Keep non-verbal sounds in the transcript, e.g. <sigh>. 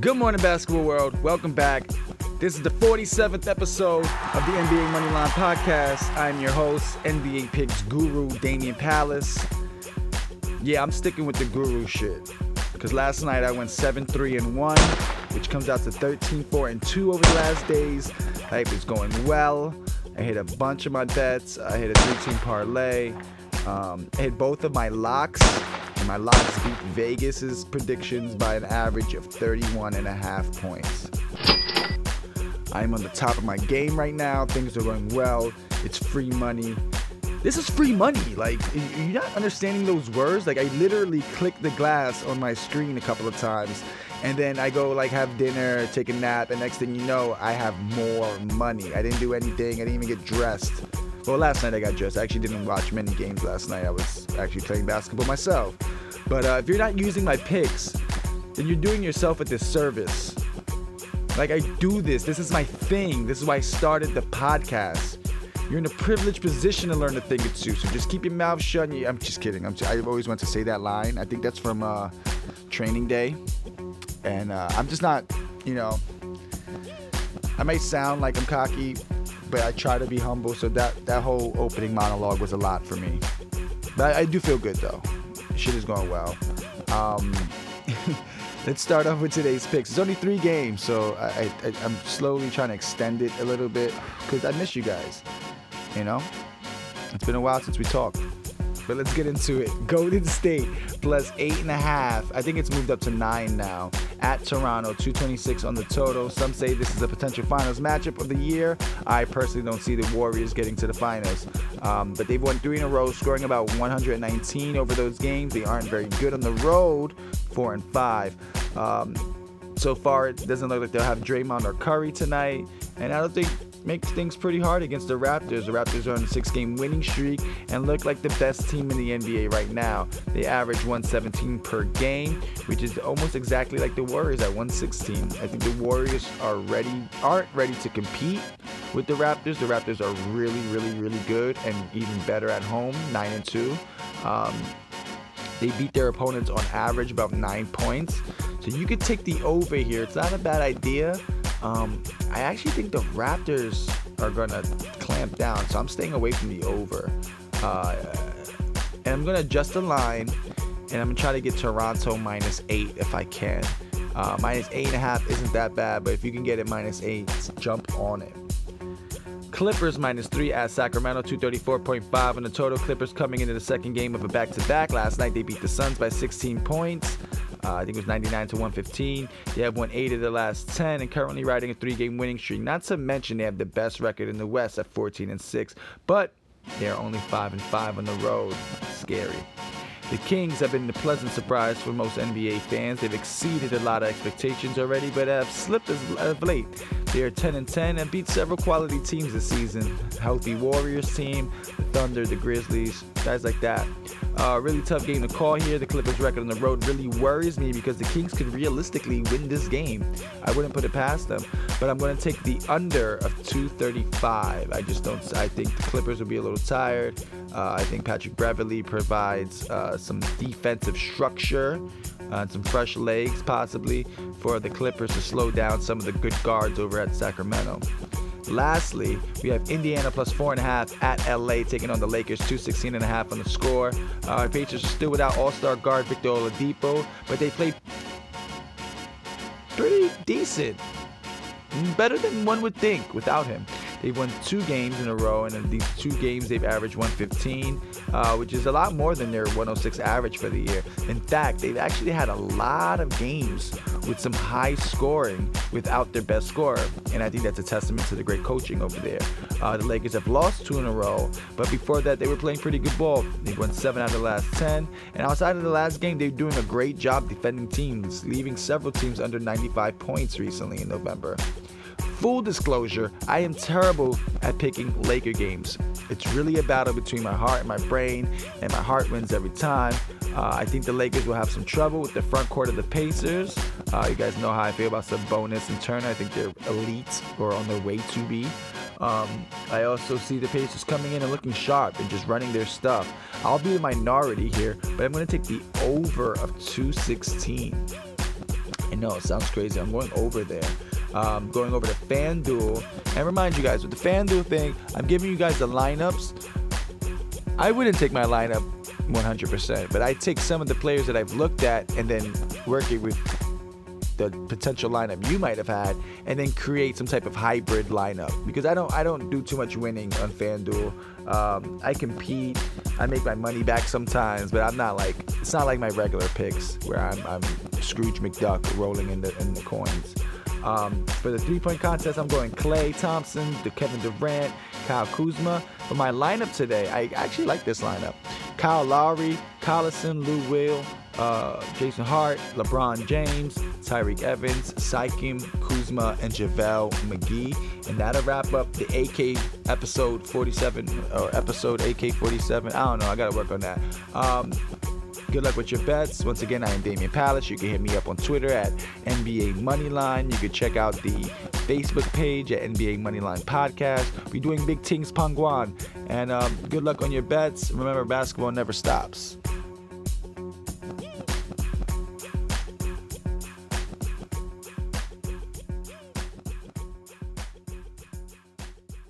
Good morning, basketball world. Welcome back. This is the 47th episode of the NBA Moneyline Podcast. I'm your host, NBA Picks Guru Damian Palace. Yeah, I'm sticking with the guru shit. Because last night I went 7 3 and 1, which comes out to 13 4 and 2 over the last days. Life is going well. I hit a bunch of my bets. I hit a 13 parlay. Um, I hit both of my locks. And my locks beat Vegas's predictions by an average of 31 and a half points. I'm on the top of my game right now. Things are going well. It's free money. This is free money. Like, you're not understanding those words. Like, I literally clicked the glass on my screen a couple of times, and then I go like have dinner, take a nap, and next thing you know, I have more money. I didn't do anything. I didn't even get dressed. Well, last night I got dressed. I actually didn't watch many games last night. I was actually playing basketball myself. But uh, if you're not using my picks, then you're doing yourself a disservice. Like I do this. This is my thing. This is why I started the podcast. You're in a privileged position to learn a thing or two. So just keep your mouth shut. You, I'm just kidding. I'm I always want to say that line. I think that's from uh, Training Day, and uh, I'm just not. You know, I may sound like I'm cocky, but I try to be humble. So that that whole opening monologue was a lot for me. But I, I do feel good though. Shit is going well. Um, <laughs> Let's start off with today's picks. It's only three games, so I, I, I'm slowly trying to extend it a little bit because I miss you guys. You know, it's been a while since we talked. But let's get into it. <laughs> Golden State plus eight and a half. I think it's moved up to nine now. At Toronto, 226 on the total. Some say this is a potential finals matchup of the year. I personally don't see the Warriors getting to the finals. Um, but they've won three in a row, scoring about 119 over those games. They aren't very good on the road, four and five. Um, so far, it doesn't look like they'll have Draymond or Curry tonight. And I don't think makes things pretty hard against the Raptors. The Raptors are on a six game winning streak and look like the best team in the NBA right now. They average 117 per game, which is almost exactly like the Warriors at 116. I think the Warriors are ready, aren't ready to compete with the Raptors. The Raptors are really, really, really good and even better at home, 9 and 2. Um, they beat their opponents on average about nine points. So you could take the over here. It's not a bad idea. Um, I actually think the Raptors are going to clamp down. So I'm staying away from the over. Uh, and I'm going to adjust the line. And I'm going to try to get Toronto minus eight if I can. Uh, minus eight and a half isn't that bad, but if you can get it minus eight, jump on it. Clippers minus three at Sacramento, 234.5 on the total. Clippers coming into the second game of a back to back. Last night they beat the Suns by 16 points. Uh, I think it was 99 to 115. They have won eight of the last 10 and currently riding a three game winning streak. Not to mention they have the best record in the West at 14 and 6, but they're only 5 and 5 on the road. Scary. The Kings have been a pleasant surprise for most NBA fans. They've exceeded a lot of expectations already, but have slipped as of late. They are 10 and 10 and beat several quality teams this season. Healthy Warriors team, the Thunder, the Grizzlies, guys like that. Uh, really tough game to call here. The Clippers' record on the road really worries me because the Kings could realistically win this game. I wouldn't put it past them, but I'm going to take the under of 235. I just don't. I think the Clippers will be a little tired. Uh, I think Patrick Beverley provides uh, some defensive structure. And some fresh legs, possibly, for the Clippers to slow down some of the good guards over at Sacramento. Lastly, we have Indiana plus four and a half at LA taking on the Lakers, 216 and a half on the score. Uh, Patriots are still without All-Star guard Victor Oladipo, but they played pretty decent, better than one would think without him. They've won two games in a row, and in these two games, they've averaged 115, uh, which is a lot more than their 106 average for the year. In fact, they've actually had a lot of games with some high scoring without their best scorer, and I think that's a testament to the great coaching over there. Uh, the Lakers have lost two in a row, but before that, they were playing pretty good ball. They've won seven out of the last 10, and outside of the last game, they're doing a great job defending teams, leaving several teams under 95 points recently in November. Full disclosure, I am terrible at picking Laker games. It's really a battle between my heart and my brain, and my heart wins every time. Uh, I think the Lakers will have some trouble with the front court of the Pacers. Uh, you guys know how I feel about Sabonis and Turner. I think they're elite or on their way to be. Um, I also see the Pacers coming in and looking sharp and just running their stuff. I'll be the minority here, but I'm going to take the over of 216. I know it sounds crazy. I'm going over there. Um, going over to FanDuel. And remind you guys, with the FanDuel thing, I'm giving you guys the lineups. I wouldn't take my lineup 100%, but I take some of the players that I've looked at and then work it with the potential lineup you might have had and then create some type of hybrid lineup because I don't I don't do too much winning on FanDuel. Um, I compete, I make my money back sometimes, but I'm not like it's not like my regular picks where I'm, I'm Scrooge McDuck rolling in the in the coins. Um, for the three point contest, I'm going Klay Thompson, the Kevin Durant, Kyle Kuzma. For my lineup today, I actually like this lineup. Kyle Lowry, Collison, Lou Will, uh, Jason Hart, LeBron James, Tyreke Evans, Siakam, Kuzma, and JaVale McGee. And that'll wrap up the AK episode 47 or episode AK 47. I don't know. I got to work on that. Um, Good luck with your bets. Once again, I am Damian Palace. You can hit me up on Twitter at NBA Moneyline. You can check out the Facebook page at NBA Moneyline Podcast. We're doing big things, Pangwan. And um, good luck on your bets. Remember, basketball never stops.